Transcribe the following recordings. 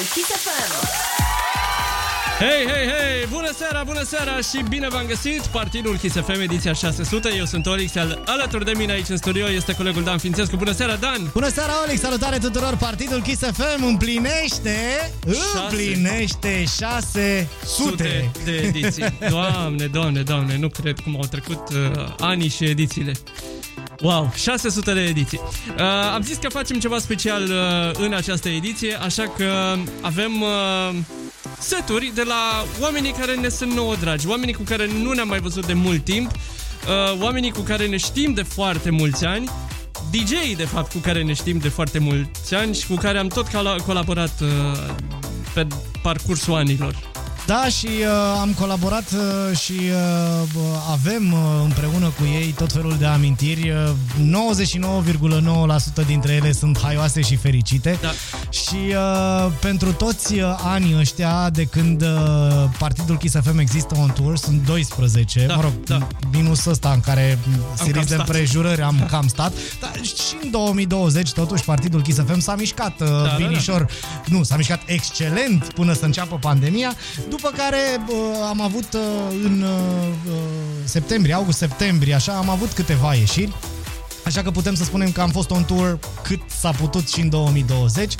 Kiss FM. Hei, hei, hei! Bună seara, bună seara și bine v-am găsit! Partidul Kiss FM, ediția 600. Eu sunt Olix, al, alături de mine aici în studio este colegul Dan Fințescu. Bună seara, Dan! Bună seara, Olix! Salutare tuturor! Partidul Kiss FM împlinește, împlinește 600 Sute de ediții. Doamne, doamne, doamne, nu cred cum au trecut uh, anii și edițiile. Wow, 600 de ediții. Uh, am zis că facem ceva special uh, în această ediție, așa că avem uh, seturi de la oamenii care ne sunt nouă dragi, oamenii cu care nu ne-am mai văzut de mult timp, uh, oamenii cu care ne știm de foarte mulți ani, DJ-ii, de fapt, cu care ne știm de foarte mulți ani și cu care am tot col- colaborat uh, pe parcursul anilor. Da, și uh, am colaborat uh, și uh, bă, avem uh, împreună cu ei tot felul de amintiri. Uh, 99,9% dintre ele sunt haioase și fericite. Da. Și uh, pentru toți uh, anii ăștia de când uh, Partidul Kiss FM există on tour, sunt 12, Da, mă rog, da. minus ăsta în care series cam de stat. împrejurări am cam stat. Dar și în 2020, totuși, Partidul Kiss FM s-a mișcat uh, da, binișor. Nu, s-a mișcat excelent până să înceapă pandemia, după care uh, am avut uh, în uh, uh, septembrie, august-septembrie, așa, am avut câteva ieșiri. Așa că putem să spunem că am fost on tour cât s-a putut și în 2020.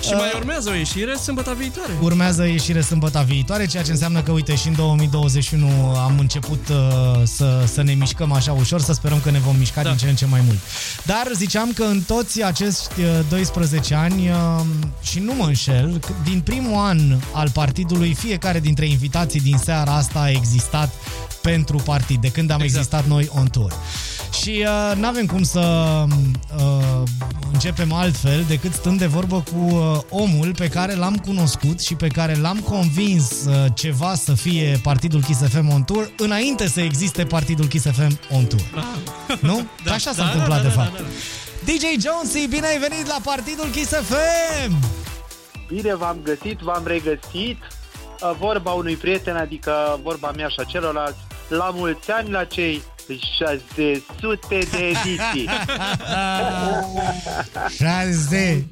Și mai urmează o ieșire sâmbătă viitoare. Urmează ieșire sâmbăta viitoare, ceea ce înseamnă că, uite, și în 2021 am început uh, să, să ne mișcăm așa ușor, să sperăm că ne vom mișca Da. din ce în ce mai mult. Dar ziceam că în toți acești uh, 12 ani, uh, și nu mă înșel, că din primul an al partidului, fiecare dintre invitații din seara asta a existat pentru partid, de când am Exact. existat noi on tour. Și uh, nu avem cum să uh, începem altfel decât stând de vorbă cu uh, omul pe care l-am cunoscut și pe care l-am convins uh, ceva să fie Partidul Kiss FM on tour înainte să existe Partidul Kiss FM on tour. Nu? Da, Așa s-a da, întâmplat da, de da, fapt. da, da. DJ Jonesy, bine ai venit la Partidul Kiss FM! Bine v-am găsit, v-am regăsit. Uh, Vorba unui prieten, adică vorba mea și a celorlalți, la mulți ani la cei 600 de ediții. 600!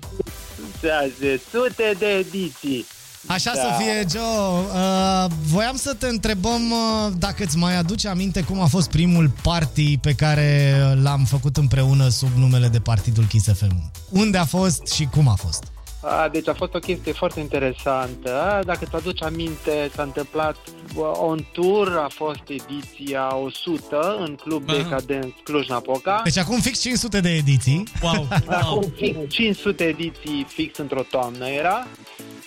600 de ediții. Așa Da. să fie, Joe. Uh, voiam să te întrebăm uh, dacă îți mai aduce aminte cum a fost primul party pe care l-am făcut împreună sub numele de Partidul Kiss FM. Unde a fost și cum a fost? A, deci a fost o chestie foarte interesantă. Dacă ți aduci aminte, s-a întâmplat uh, on tour, a fost ediția 100 în Club Aha. Decadent Cluj-Napoca. Deci acum fix 500 de ediții. Wow, Acum wow. fix 500 ediții fix într-o toamnă era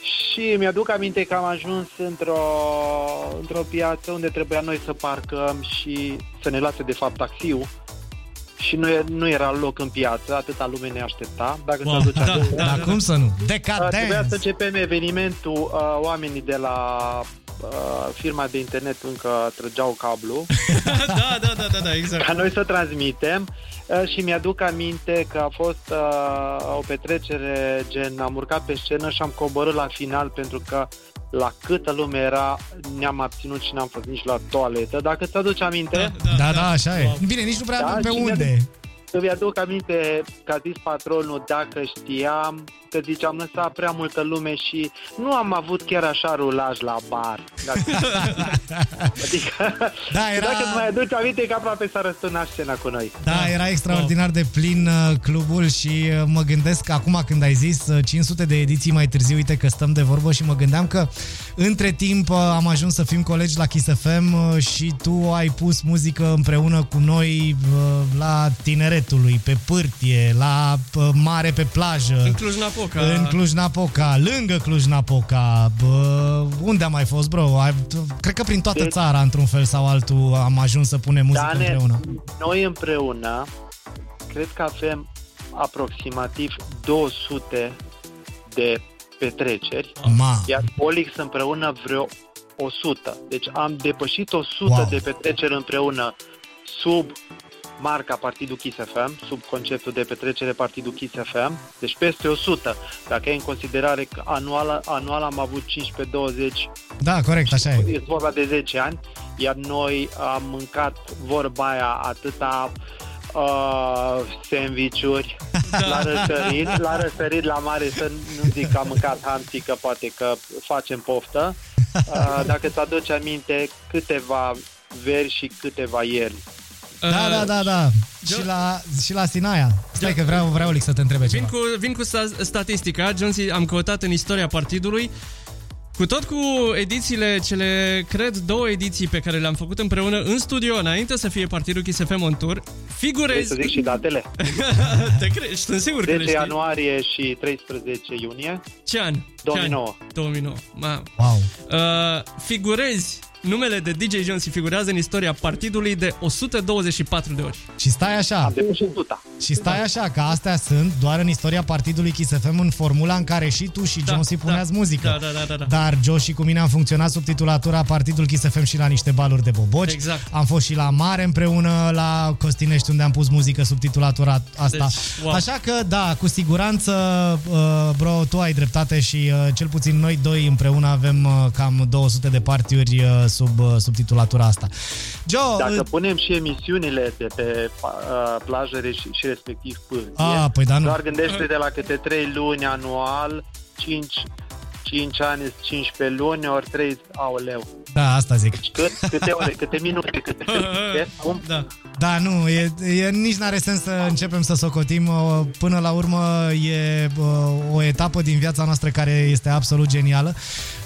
și mi-aduc aminte că am ajuns într-o, într-o piață unde trebuia noi să parcăm și să ne lase de fapt taxiul și nu, e- nu era loc în piață, atâta lume ne aștepta. Dacă Wow, wow. te aduci da, aminte. da. Dar cum să nu? Uh, Trebuia să Decadence! începem evenimentul, uh, oamenii de la uh, firma de internet încă trăgeau cablu da, da, da, da, da, exact. ca noi să transmitem uh, și mi-aduc aminte că a fost uh, o petrecere gen am urcat pe scenă și am coborât la final pentru că la câtă lume era ne-am abținut și n-am fost nici la toaletă. Dacă ți-aduci aminte, Da, da, așa e. Wow. Bine, nici nu prea Da, avem pe și unde. îmi aduc aminte că a zis patronul dacă știam că ziceam lăsa prea multă lume și nu am avut chiar așa rulaj la bar. Dacă, adică, Da, era- dacă îți mai aduci aminte că aproape s-a răsturnat scena cu noi. Da, era extraordinar de plin uh, clubul și uh, mă gândesc că acum când ai zis uh, 500 de ediții mai târziu, uite că stăm de vorbă și mă gândeam că între timp uh, am ajuns să fim colegi la Kiss FM uh, și tu ai pus muzică împreună cu noi uh, la tineretului, pe pârtie, la uh, mare pe plajă. În Cluj-Napoca. În Cluj-Napoca, lângă Cluj-Napoca. Bă, unde am mai fost, bro? Ai, cred că prin toată Deci- țara, într-un fel sau altul, am ajuns să punem muzică Dane, împreună. noi împreună, cred că avem aproximativ 200 de petreceri, Ma. iar Olix împreună vreo 100. Deci am depășit 100 Wow. de petreceri împreună sub marca Partidul Kiss FM, sub conceptul de petrecere Partidul Kiss FM, deci peste 100. Dacă ai în considerare că anual, anual am avut 15-20 Da, corect, așa e. E vorba de 10 ani, iar noi am mâncat vorba aia atâta uh, sandvișuri, da. la răsărit, la răsărit, la mare, să nu zic că am mâncat hamsi, că poate că facem poftă. Uh, dacă ți aduce aminte câteva veri și câteva ieri. Da, da, da, da. Și la, și la Sinaia. Stai că vreau, vreau Olic să te întrebe ceva. Vin cu, vin cu statistica. Jonesy, am căutat în istoria partidului. Cu tot cu edițiile, cele, cred, două ediții pe care le-am făcut împreună în studio, înainte să fie partidul Kiss FM on tour, figurezi... să zic și datele? Te crești, sunt sigur 10 că le știi. ianuarie și 13 iunie. Ce an? 2009. Ce an? 2009. Ma. Wow. Uh, figurezi numele de DJ Jones figurează în istoria partidului de 124 de ori. Și stai așa. Am depășit tuta. Și stai așa, că astea sunt doar în istoria partidului Kiss FM în formula în care și tu și Da, Jonesy da. puneați muzică. Da, da, da, da, da. Dar Joe și cu mine am funcționat sub titulatura Partidul Kiss FM și la niște baluri de boboci. Exact. Am fost și la mare împreună la Costinești unde am pus muzică sub titulatura asta. Deci, wow. Așa că da, cu siguranță uh, bro, tu ai dreptate și uh, cel puțin noi doi împreună avem uh, cam 200 de partiuri uh, sub, uh, sub titulatura asta. Joe, Dacă uh, punem și emisiunile de pe uh, plajă și, și respectiv pârtie, A, păi da, nu. doar gândește de la câte 3 luni anual, 5, 5 ani, 15 luni, ori 3, aoleu. da, asta zic. Cât, câte ore, câte minute, câte câte, cum? Da. Da, nu, e, e, nici n-are sens să începem să socotim. uh, Până la urmă e uh, o etapă din viața noastră care este absolut genială.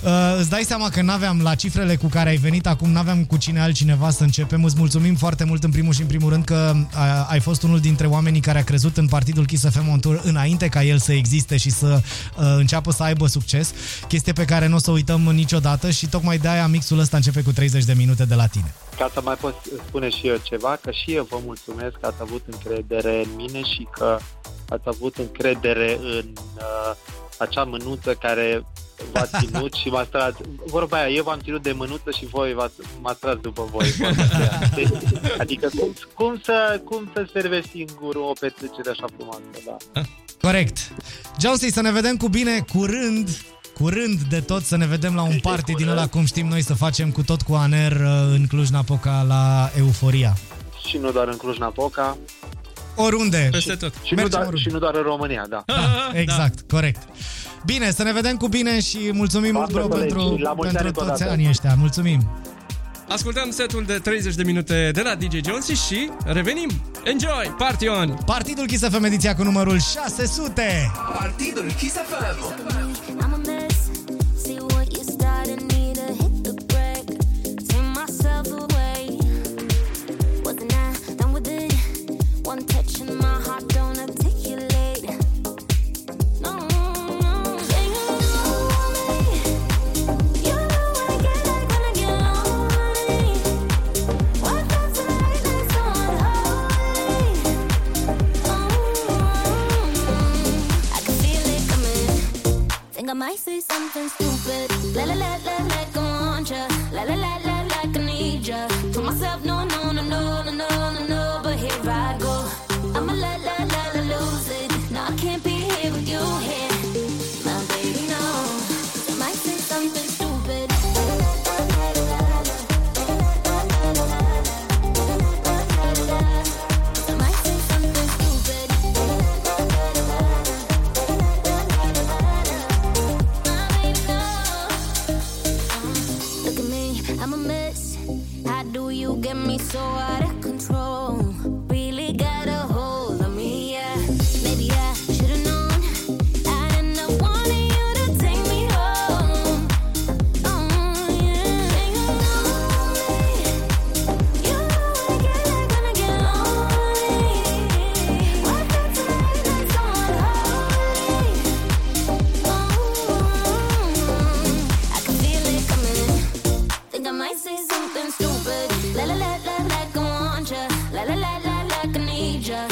Uh, Îți dai seama că n-aveam, la cifrele cu care ai venit acum, n-aveam cu cine altcineva să începem. Îți mulțumim foarte mult în primul și în primul rând că uh, ai fost unul dintre oamenii care a crezut în partidul Kiss FM On Tour înainte ca el să existe și să uh, înceapă să aibă succes. Chestie pe care nu o să o uităm niciodată și tocmai de-aia mixul ăsta începe cu 30 de minute de la tine. Ca să mai pot spune și eu ceva, că și eu vă mulțumesc că ați avut încredere în mine și că ați avut încredere în uh, acea mânuță care v-a ținut și m-a tras. Vorba aia, eu v-am ținut de mânuță și voi v-ați, m-ați tras după voi. vorba aceea. Adică cum, cum, să, cum să servești singur o petrecere așa frumoasă, da. Corect. Jonesy, să ne vedem cu bine curând, curând de tot, să ne vedem la un Deci de party din curând. ăla cum știm noi să facem cu tot cu Aner uh, în Cluj-Napoca la Euforia. Și nu doar în Cluj-Napoca, Oriunde. Peste tot. și nu, Mergem doar, oriunde. și nu doar în România, da. Exact, corect. Bine, să ne vedem cu bine și mulțumim mult, Toată bro, colegi, pentru, la mulți ani pentru încă o toți dată. anii ăștia. Mulțumim! Ascultăm setul de 30 de minute de la DJ Jonesy și revenim. Enjoy! Party on! Partidul Kiss FM ediția cu numărul 600! Partidul Kiss FM. I might say something stupid. La la la la la, I want ya. La la la la la, I need ya. Told myself no no no no no no. just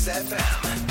Cruise FM.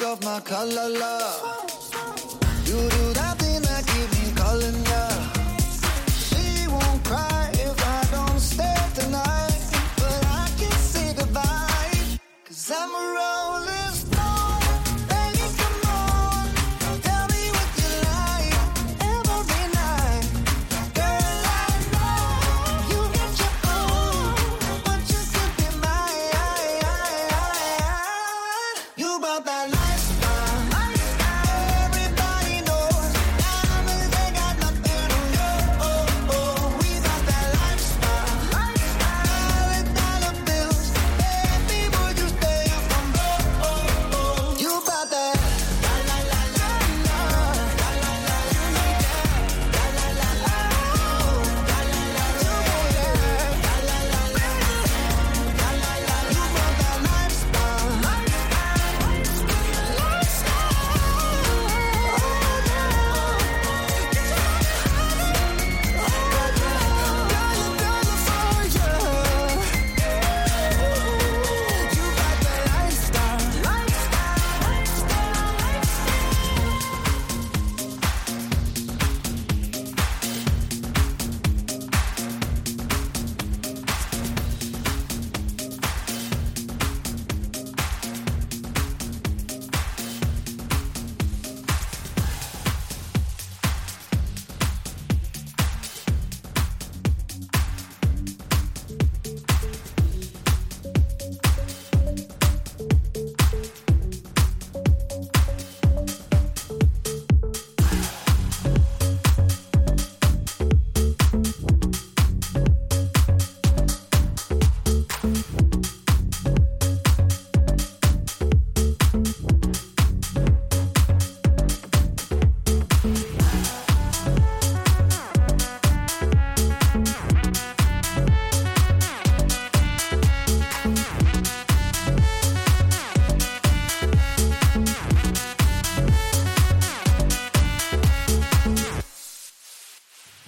of my kalala.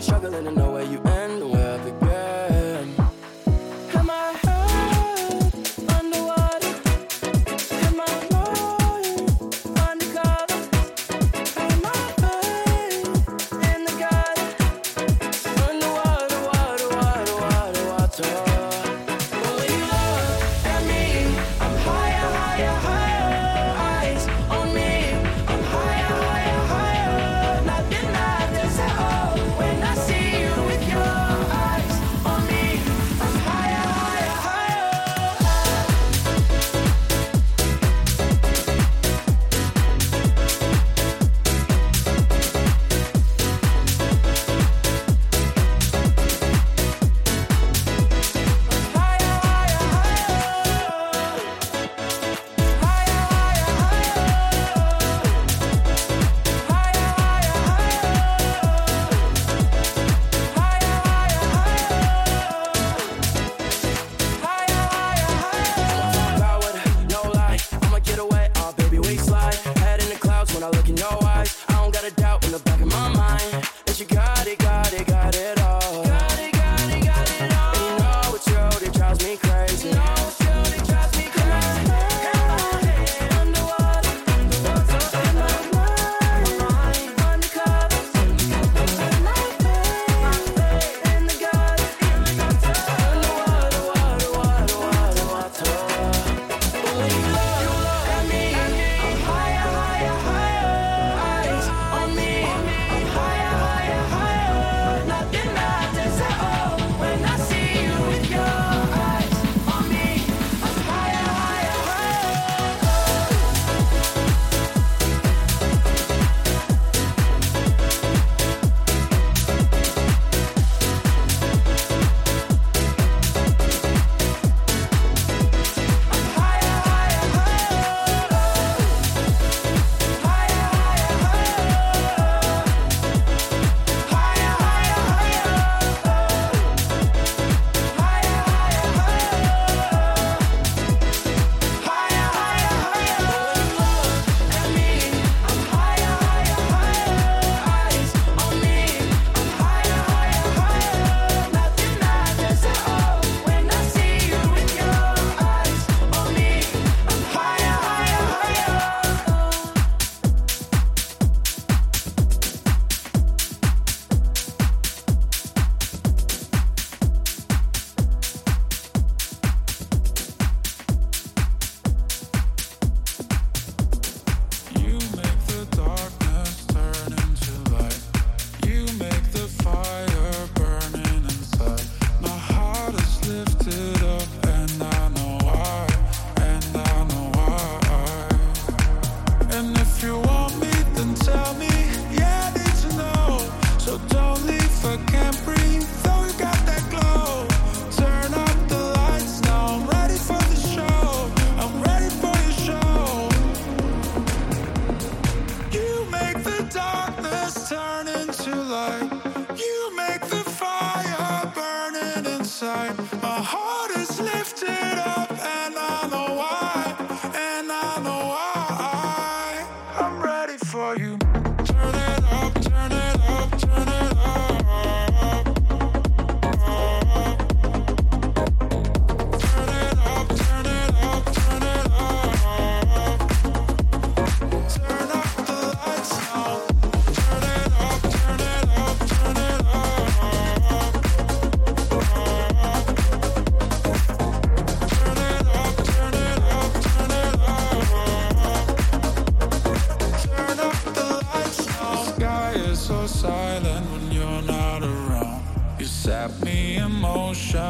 been struggling and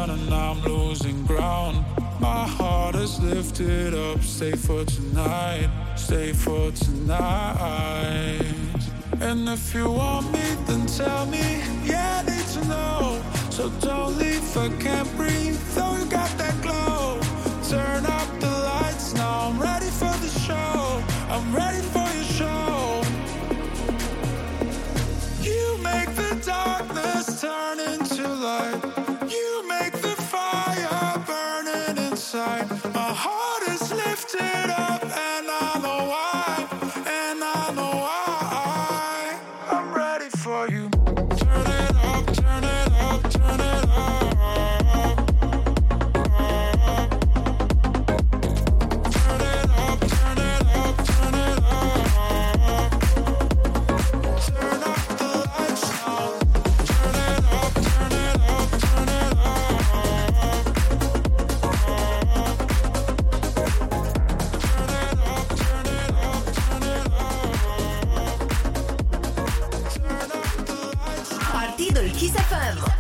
down and I'm losing ground. My heart is lifted up, stay for tonight, stay for tonight. And if you want me, then tell me, yeah, I need to know. So don't leave, I can't breathe, though you got that glow. Turn up the lights, now I'm ready for the show. I'm ready. partido el Kiss FM.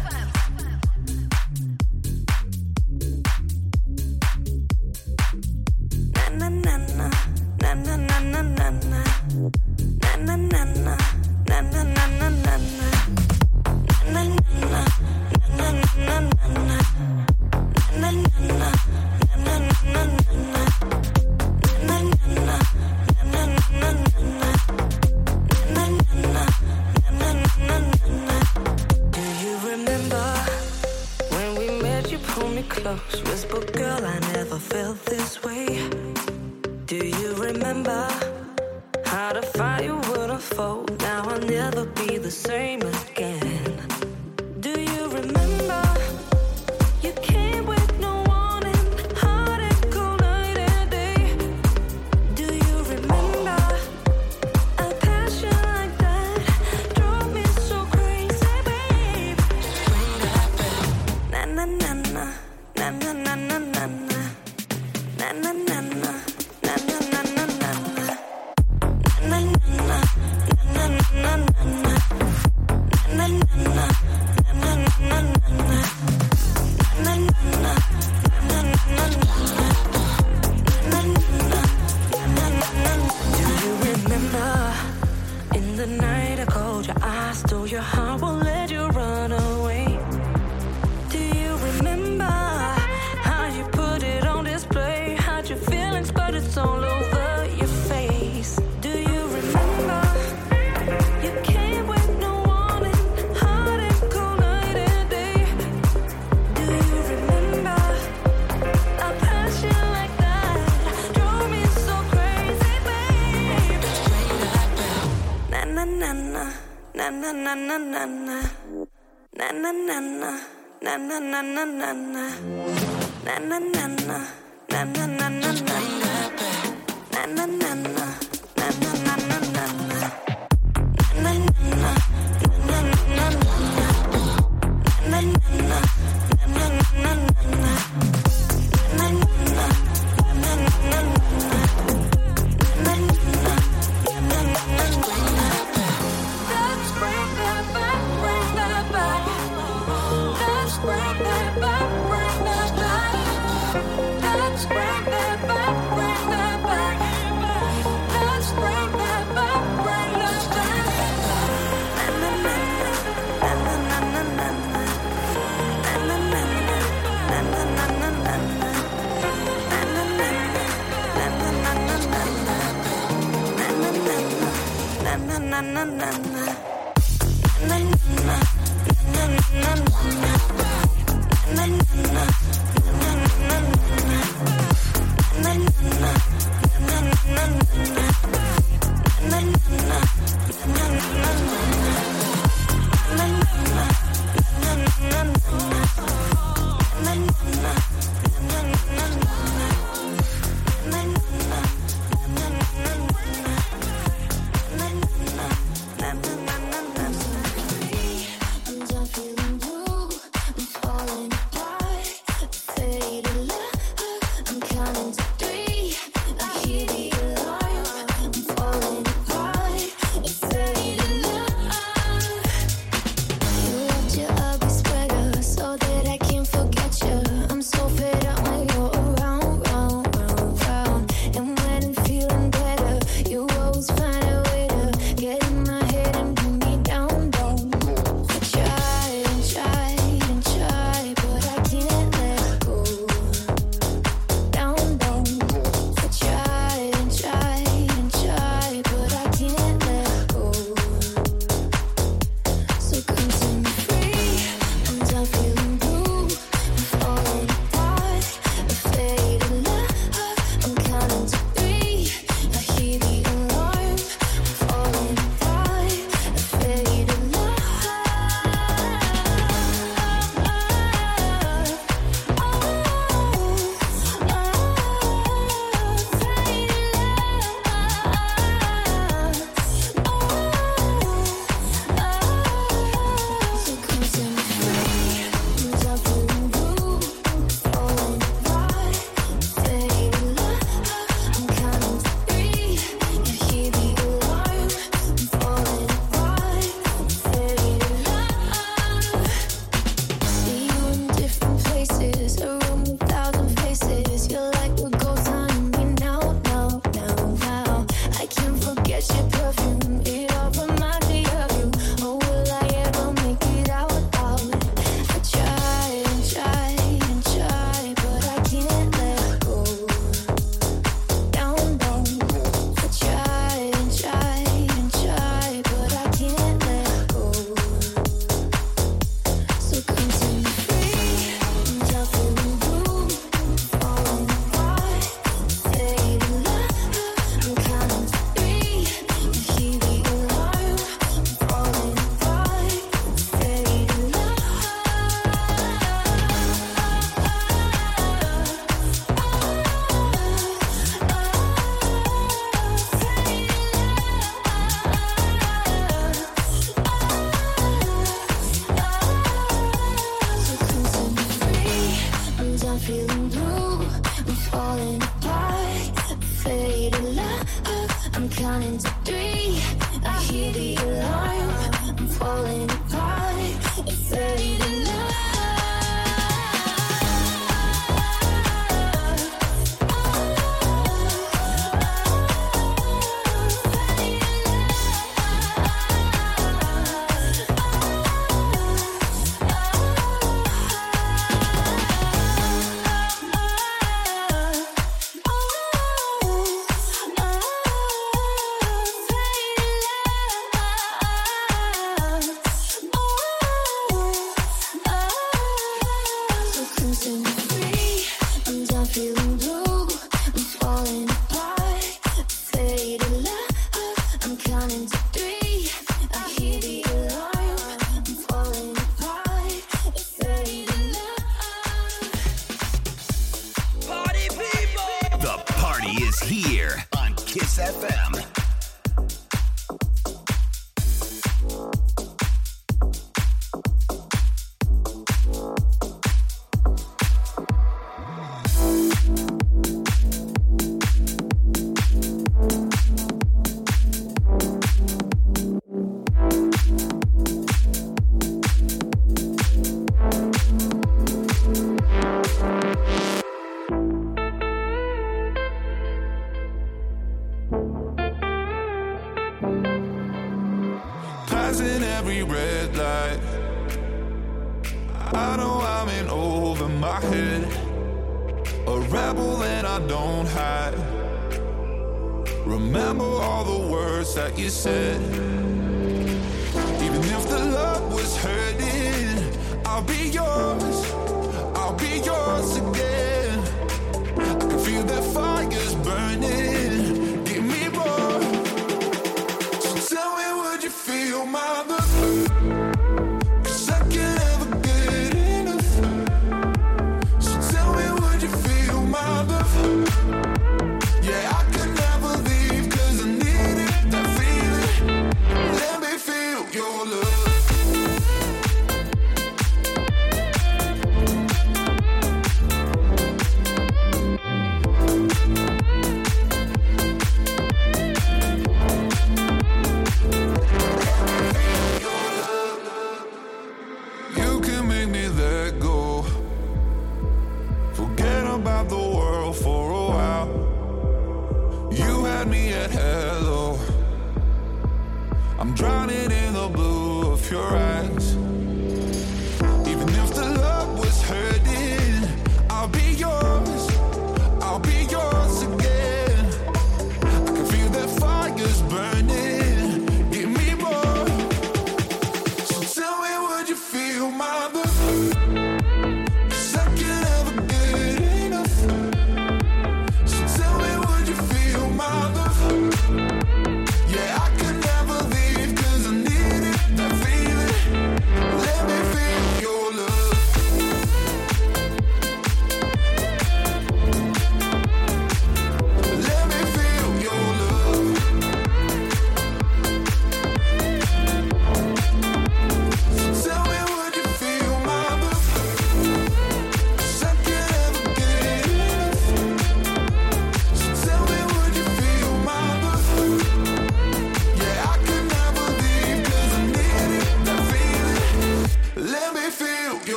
here on Kiss FM.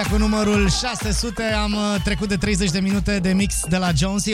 ediția cu numărul 600. Am uh, trecut de 30 de minute de mix de la Jonesy.